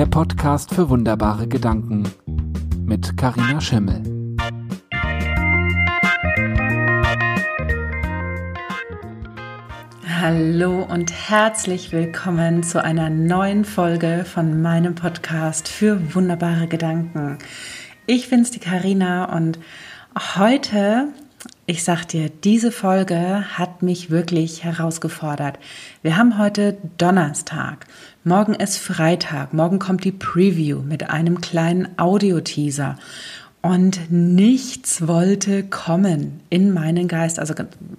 der Podcast für wunderbare Gedanken mit Karina Schimmel. Hallo und herzlich willkommen zu einer neuen Folge von meinem Podcast für wunderbare Gedanken. Ich bin's die Karina und heute ich sag dir, diese Folge hat mich wirklich herausgefordert. Wir haben heute Donnerstag. Morgen ist Freitag. Morgen kommt die Preview mit einem kleinen Audio-Teaser. Und nichts wollte kommen in meinen Geist. Also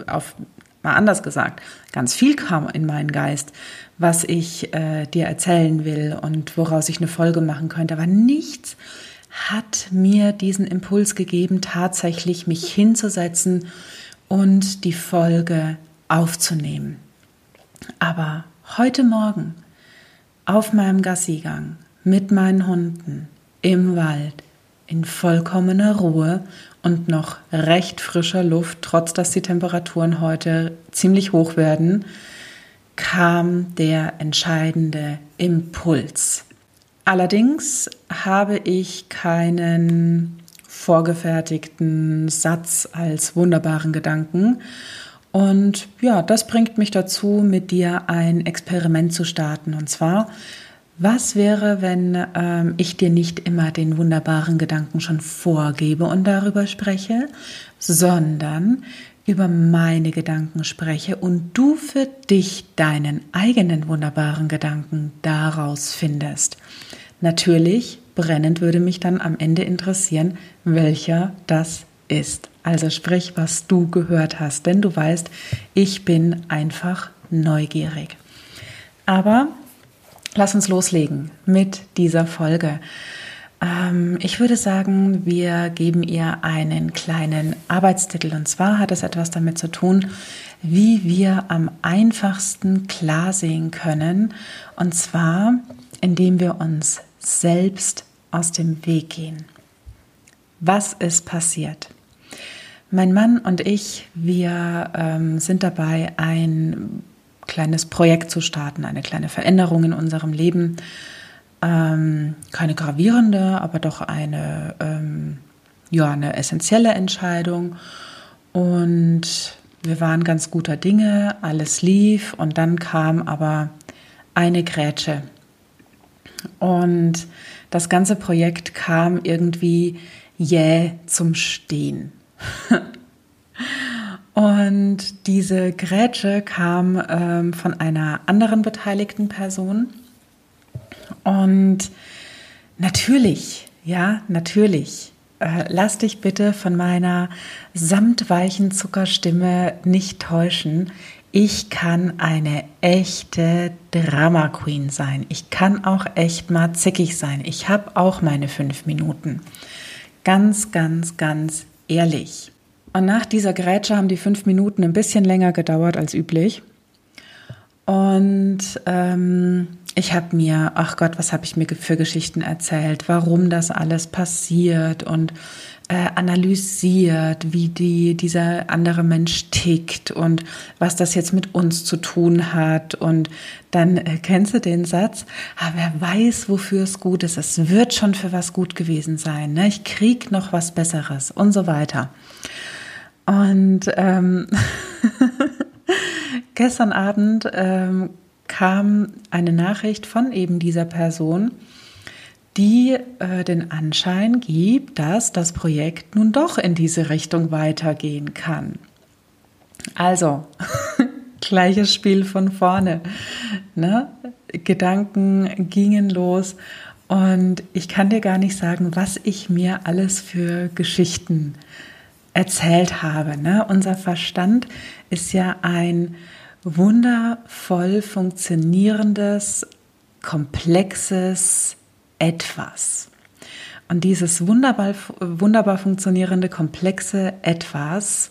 auf, mal anders gesagt, ganz viel kam in meinen Geist, was ich äh, dir erzählen will und woraus ich eine Folge machen könnte. Aber nichts hat mir diesen Impuls gegeben, tatsächlich mich hinzusetzen und die Folge aufzunehmen. Aber heute Morgen auf meinem Gassigang mit meinen Hunden im Wald in vollkommener Ruhe und noch recht frischer Luft, trotz dass die Temperaturen heute ziemlich hoch werden, kam der entscheidende Impuls. Allerdings habe ich keinen vorgefertigten Satz als wunderbaren Gedanken. Und ja, das bringt mich dazu, mit dir ein Experiment zu starten. Und zwar, was wäre, wenn ähm, ich dir nicht immer den wunderbaren Gedanken schon vorgebe und darüber spreche, sondern über meine Gedanken spreche und du für dich deinen eigenen wunderbaren Gedanken daraus findest. Natürlich, brennend würde mich dann am Ende interessieren, welcher das ist. Also sprich, was du gehört hast, denn du weißt, ich bin einfach neugierig. Aber lass uns loslegen mit dieser Folge. Ähm, ich würde sagen, wir geben ihr einen kleinen Arbeitstitel. Und zwar hat es etwas damit zu tun, wie wir am einfachsten klar sehen können. Und zwar, indem wir uns selbst aus dem Weg gehen. Was ist passiert? Mein Mann und ich, wir ähm, sind dabei, ein kleines Projekt zu starten, eine kleine Veränderung in unserem Leben ähm, keine gravierende, aber doch eine, ähm, ja, eine essentielle Entscheidung. Und wir waren ganz guter Dinge, alles lief und dann kam aber eine Grätsche. Und das ganze Projekt kam irgendwie jäh zum Stehen. und diese Grätsche kam ähm, von einer anderen beteiligten Person und natürlich, ja, natürlich, äh, lass dich bitte von meiner samtweichen Zuckerstimme nicht täuschen. Ich kann eine echte Drama Queen sein. Ich kann auch echt mal zickig sein. Ich habe auch meine fünf Minuten. Ganz, ganz, ganz ehrlich. Und nach dieser Grätsche haben die fünf Minuten ein bisschen länger gedauert als üblich. Und ähm, ich habe mir, ach Gott, was habe ich mir für Geschichten erzählt, warum das alles passiert und äh, analysiert, wie die, dieser andere Mensch tickt und was das jetzt mit uns zu tun hat. Und dann äh, kennst du den Satz, ah, wer weiß, wofür es gut ist, es wird schon für was gut gewesen sein. Ne? Ich krieg noch was Besseres und so weiter. Und ähm, gestern Abend ähm, kam eine Nachricht von eben dieser Person, die äh, den Anschein gibt, dass das Projekt nun doch in diese Richtung weitergehen kann. Also, gleiches Spiel von vorne. Ne? Gedanken gingen los und ich kann dir gar nicht sagen, was ich mir alles für Geschichten erzählt habe. Ne? Unser Verstand ist ja ein wundervoll funktionierendes, komplexes Etwas. Und dieses wunderbar, wunderbar funktionierende, komplexe Etwas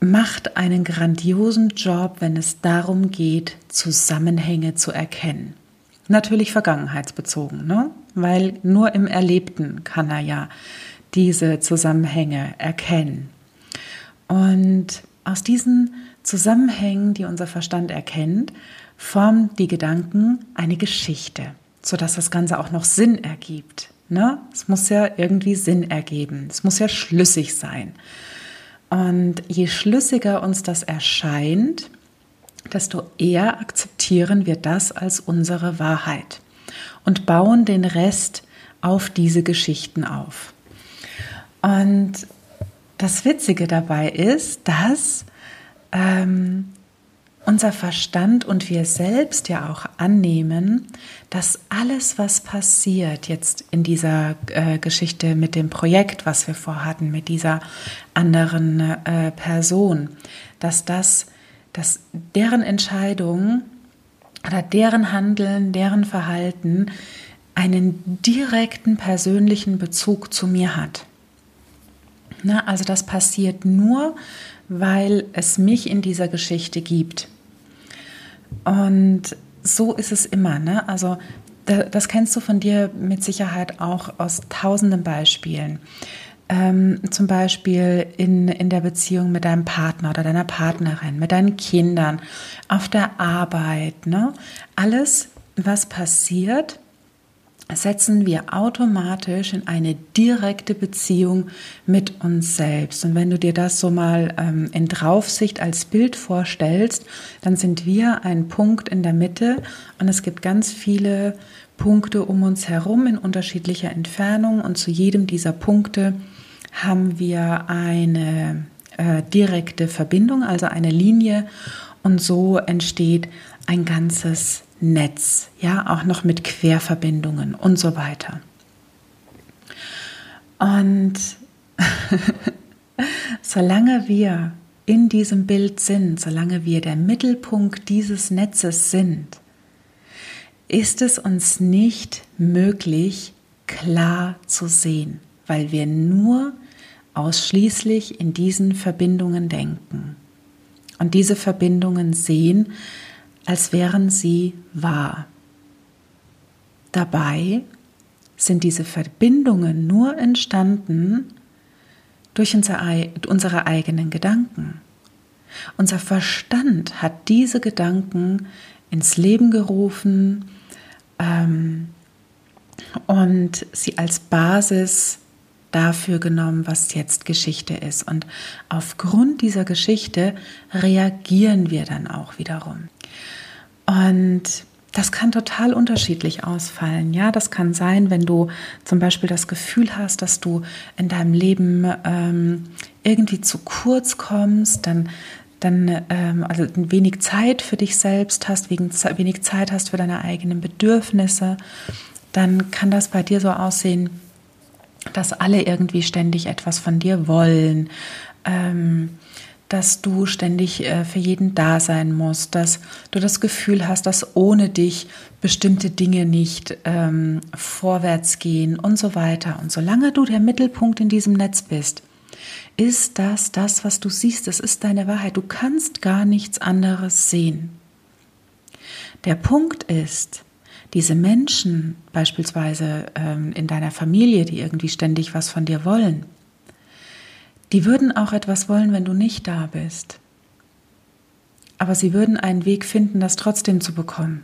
macht einen grandiosen Job, wenn es darum geht, Zusammenhänge zu erkennen. Natürlich vergangenheitsbezogen, ne? weil nur im Erlebten kann er ja diese Zusammenhänge erkennen. Und aus diesen Zusammenhängen, die unser Verstand erkennt, formen die Gedanken eine Geschichte. sodass das Ganze auch noch Sinn ergibt. Ne? Es muss ja irgendwie Sinn ergeben. Es muss ja schlüssig sein. Und je schlüssiger uns das erscheint, desto eher akzeptieren wir das als unsere Wahrheit und bauen den Rest auf diese Geschichten auf. Und das Witzige dabei ist, dass ähm, unser Verstand und wir selbst ja auch annehmen, dass alles, was passiert jetzt in dieser äh, Geschichte mit dem Projekt, was wir vorhatten, mit dieser anderen äh, Person, dass das, dass deren Entscheidung oder deren Handeln, deren Verhalten einen direkten persönlichen Bezug zu mir hat. Na, also das passiert nur, weil es mich in dieser Geschichte gibt. Und so ist es immer. Ne? Also das kennst du von dir mit Sicherheit auch aus tausenden Beispielen. Ähm, zum Beispiel in, in der Beziehung mit deinem Partner oder deiner Partnerin, mit deinen Kindern, auf der Arbeit. Ne? Alles, was passiert, setzen wir automatisch in eine direkte Beziehung mit uns selbst. Und wenn du dir das so mal ähm, in Draufsicht als Bild vorstellst, dann sind wir ein Punkt in der Mitte und es gibt ganz viele Punkte um uns herum in unterschiedlicher Entfernung und zu jedem dieser Punkte haben wir eine äh, direkte Verbindung, also eine Linie und so entsteht ein ganzes Netz, ja, auch noch mit Querverbindungen und so weiter. Und solange wir in diesem Bild sind, solange wir der Mittelpunkt dieses Netzes sind, ist es uns nicht möglich, klar zu sehen, weil wir nur ausschließlich in diesen Verbindungen denken und diese Verbindungen sehen, als wären sie wahr. Dabei sind diese Verbindungen nur entstanden durch unsere eigenen Gedanken. Unser Verstand hat diese Gedanken ins Leben gerufen ähm, und sie als Basis dafür genommen, was jetzt Geschichte ist. Und aufgrund dieser Geschichte reagieren wir dann auch wiederum. Und das kann total unterschiedlich ausfallen. Ja, das kann sein, wenn du zum Beispiel das Gefühl hast, dass du in deinem Leben ähm, irgendwie zu kurz kommst, dann dann ähm, also wenig Zeit für dich selbst hast, wenig Zeit hast für deine eigenen Bedürfnisse, dann kann das bei dir so aussehen, dass alle irgendwie ständig etwas von dir wollen. Ähm, dass du ständig äh, für jeden da sein musst, dass du das Gefühl hast, dass ohne dich bestimmte Dinge nicht ähm, vorwärts gehen und so weiter. Und solange du der Mittelpunkt in diesem Netz bist, ist das das, was du siehst. Das ist deine Wahrheit. Du kannst gar nichts anderes sehen. Der Punkt ist, diese Menschen beispielsweise ähm, in deiner Familie, die irgendwie ständig was von dir wollen, die würden auch etwas wollen, wenn du nicht da bist. Aber sie würden einen Weg finden, das trotzdem zu bekommen.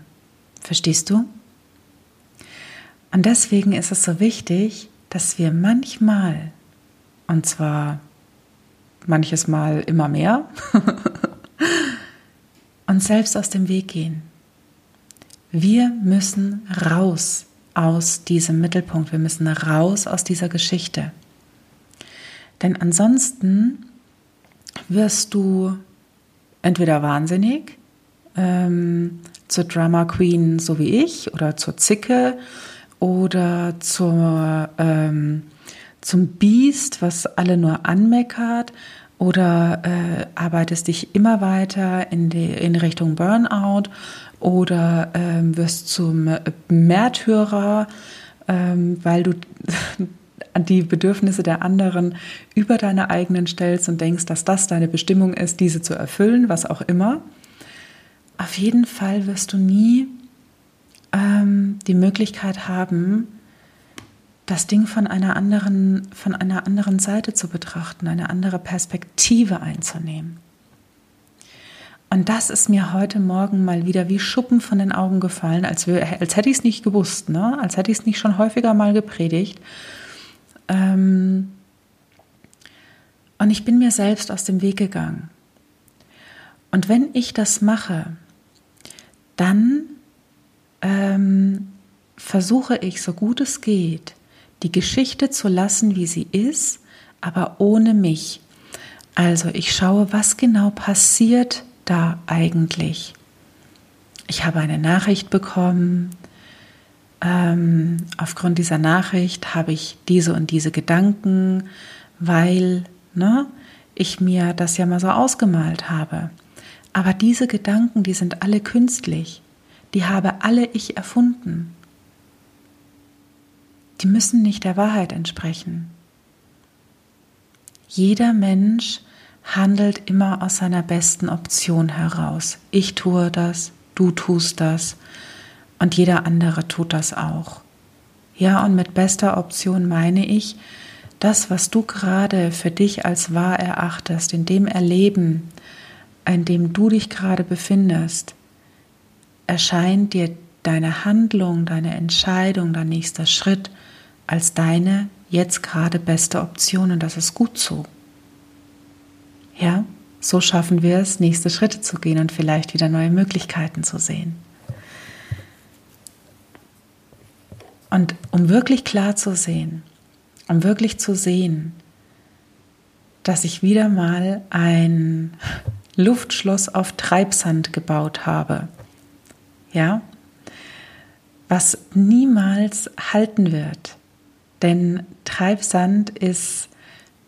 Verstehst du? Und deswegen ist es so wichtig, dass wir manchmal, und zwar manches Mal immer mehr, uns selbst aus dem Weg gehen. Wir müssen raus aus diesem Mittelpunkt, wir müssen raus aus dieser Geschichte. Denn ansonsten wirst du entweder wahnsinnig, ähm, zur Drama Queen so wie ich oder zur Zicke oder zur, ähm, zum Biest, was alle nur anmeckert oder äh, arbeitest dich immer weiter in, die, in Richtung Burnout? Oder ähm, wirst zum Märtyrer, ähm, weil du die Bedürfnisse der anderen über deine eigenen stellst und denkst, dass das deine Bestimmung ist, diese zu erfüllen, was auch immer, auf jeden Fall wirst du nie ähm, die Möglichkeit haben, das Ding von einer anderen, von einer anderen Seite zu betrachten, eine andere Perspektive einzunehmen. Und das ist mir heute Morgen mal wieder wie Schuppen von den Augen gefallen, als, wir, als hätte ich es nicht gewusst, ne? als hätte ich es nicht schon häufiger mal gepredigt. Ähm und ich bin mir selbst aus dem Weg gegangen. Und wenn ich das mache, dann ähm, versuche ich, so gut es geht, die Geschichte zu lassen, wie sie ist, aber ohne mich. Also ich schaue, was genau passiert da eigentlich. Ich habe eine Nachricht bekommen. Ähm, aufgrund dieser Nachricht habe ich diese und diese Gedanken, weil ne, ich mir das ja mal so ausgemalt habe. Aber diese Gedanken, die sind alle künstlich. Die habe alle ich erfunden. Die müssen nicht der Wahrheit entsprechen. Jeder Mensch handelt immer aus seiner besten Option heraus. Ich tue das, du tust das und jeder andere tut das auch. Ja, und mit bester Option meine ich, das, was du gerade für dich als wahr erachtest, in dem Erleben, in dem du dich gerade befindest, erscheint dir deine Handlung, deine Entscheidung, dein nächster Schritt als deine jetzt gerade beste Option und das ist gut so. Ja, so schaffen wir es, nächste Schritte zu gehen und vielleicht wieder neue Möglichkeiten zu sehen. Und um wirklich klar zu sehen, um wirklich zu sehen, dass ich wieder mal ein Luftschloss auf Treibsand gebaut habe. Ja, was niemals halten wird. Denn Treibsand ist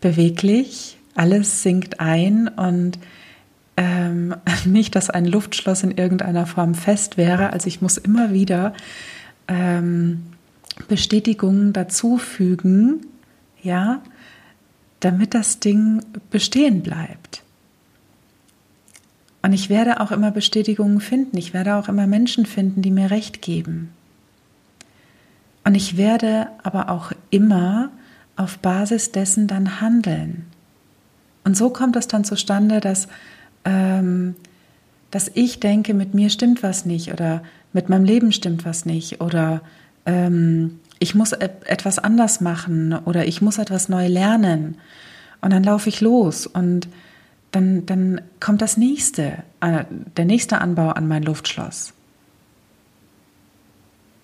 beweglich, alles sinkt ein und ähm, nicht, dass ein Luftschloss in irgendeiner Form fest wäre. Also ich muss immer wieder ähm, Bestätigungen dazufügen, ja, damit das Ding bestehen bleibt. Und ich werde auch immer Bestätigungen finden. Ich werde auch immer Menschen finden, die mir Recht geben. Und ich werde aber auch immer auf Basis dessen dann handeln. Und so kommt es dann zustande, dass, ähm, dass ich denke, mit mir stimmt was nicht oder mit meinem Leben stimmt was nicht oder ähm, ich muss etwas anders machen oder ich muss etwas neu lernen. Und dann laufe ich los und dann, dann kommt das nächste, äh, der nächste Anbau an mein Luftschloss.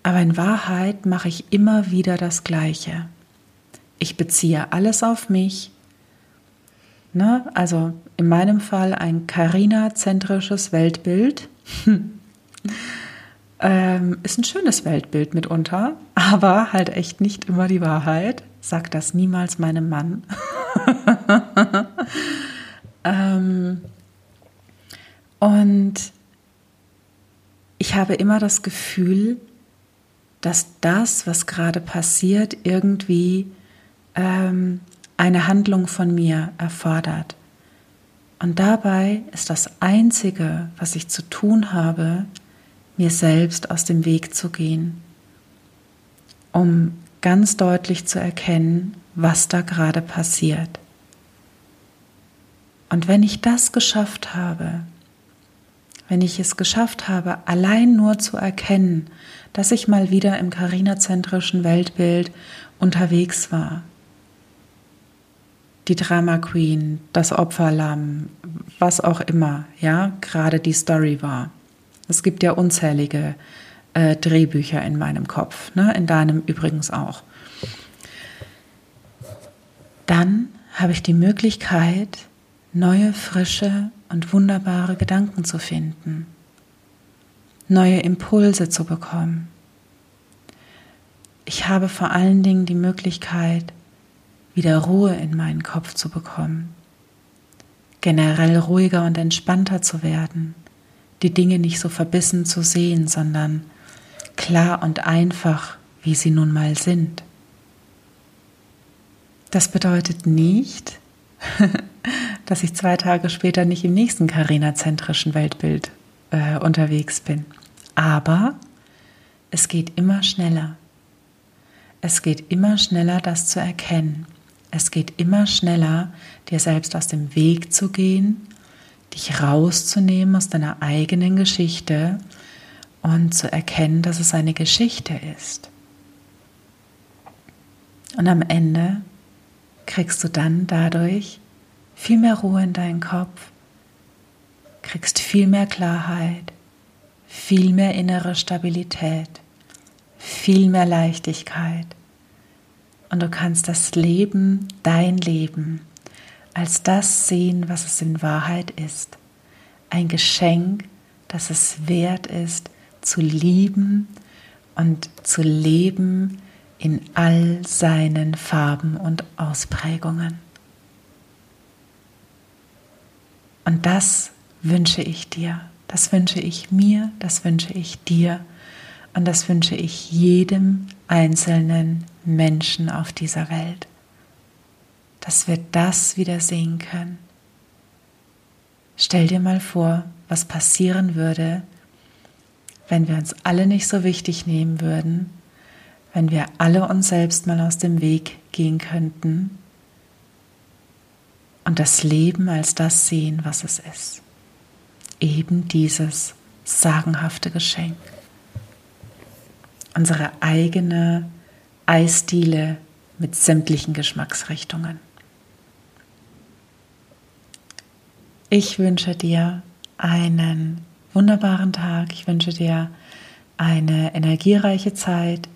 Aber in Wahrheit mache ich immer wieder das Gleiche. Ich beziehe alles auf mich Ne? Also in meinem Fall ein Carina-zentrisches Weltbild. ähm, ist ein schönes Weltbild mitunter, aber halt echt nicht immer die Wahrheit. Sag das niemals meinem Mann. ähm, und ich habe immer das Gefühl, dass das, was gerade passiert, irgendwie ähm, eine Handlung von mir erfordert. Und dabei ist das Einzige, was ich zu tun habe, mir selbst aus dem Weg zu gehen, um ganz deutlich zu erkennen, was da gerade passiert. Und wenn ich das geschafft habe, wenn ich es geschafft habe, allein nur zu erkennen, dass ich mal wieder im Carina-zentrischen Weltbild unterwegs war, die Drama Queen, das Opferlamm, was auch immer, ja, gerade die Story war. Es gibt ja unzählige äh, Drehbücher in meinem Kopf, ne? in deinem übrigens auch. Dann habe ich die Möglichkeit, neue, frische und wunderbare Gedanken zu finden, neue Impulse zu bekommen. Ich habe vor allen Dingen die Möglichkeit, wieder Ruhe in meinen Kopf zu bekommen, generell ruhiger und entspannter zu werden, die Dinge nicht so verbissen zu sehen, sondern klar und einfach, wie sie nun mal sind. Das bedeutet nicht, dass ich zwei Tage später nicht im nächsten Carina-zentrischen Weltbild äh, unterwegs bin. Aber es geht immer schneller. Es geht immer schneller, das zu erkennen. Es geht immer schneller, dir selbst aus dem Weg zu gehen, dich rauszunehmen aus deiner eigenen Geschichte und zu erkennen, dass es eine Geschichte ist. Und am Ende kriegst du dann dadurch viel mehr Ruhe in deinen Kopf, kriegst viel mehr Klarheit, viel mehr innere Stabilität, viel mehr Leichtigkeit. Und du kannst das Leben, dein Leben, als das sehen, was es in Wahrheit ist. Ein Geschenk, das es wert ist, zu lieben und zu leben in all seinen Farben und Ausprägungen. Und das wünsche ich dir, das wünsche ich mir, das wünsche ich dir. Und das wünsche ich jedem einzelnen Menschen auf dieser Welt, dass wir das wieder sehen können. Stell dir mal vor, was passieren würde, wenn wir uns alle nicht so wichtig nehmen würden, wenn wir alle uns selbst mal aus dem Weg gehen könnten und das Leben als das sehen, was es ist. Eben dieses sagenhafte Geschenk. Unsere eigene Eisdiele mit sämtlichen Geschmacksrichtungen. Ich wünsche dir einen wunderbaren Tag. Ich wünsche dir eine energiereiche Zeit,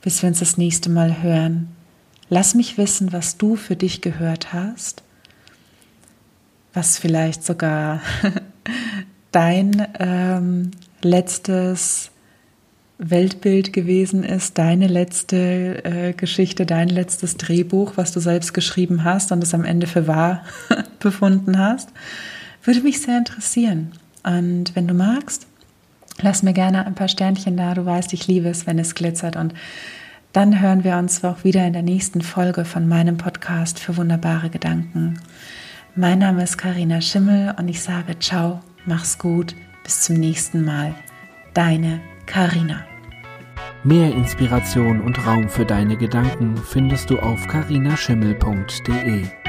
bis wir uns das nächste Mal hören. Lass mich wissen, was du für dich gehört hast, was vielleicht sogar dein ähm, letztes Weltbild gewesen ist, deine letzte äh, Geschichte, dein letztes Drehbuch, was du selbst geschrieben hast und es am Ende für wahr befunden hast, würde mich sehr interessieren. Und wenn du magst, lass mir gerne ein paar Sternchen da. Du weißt, ich liebe es, wenn es glitzert. Und dann hören wir uns auch wieder in der nächsten Folge von meinem Podcast für wunderbare Gedanken. Mein Name ist Karina Schimmel und ich sage ciao, mach's gut, bis zum nächsten Mal. Deine Karina. Mehr Inspiration und Raum für deine Gedanken findest du auf karinaschimmel.de.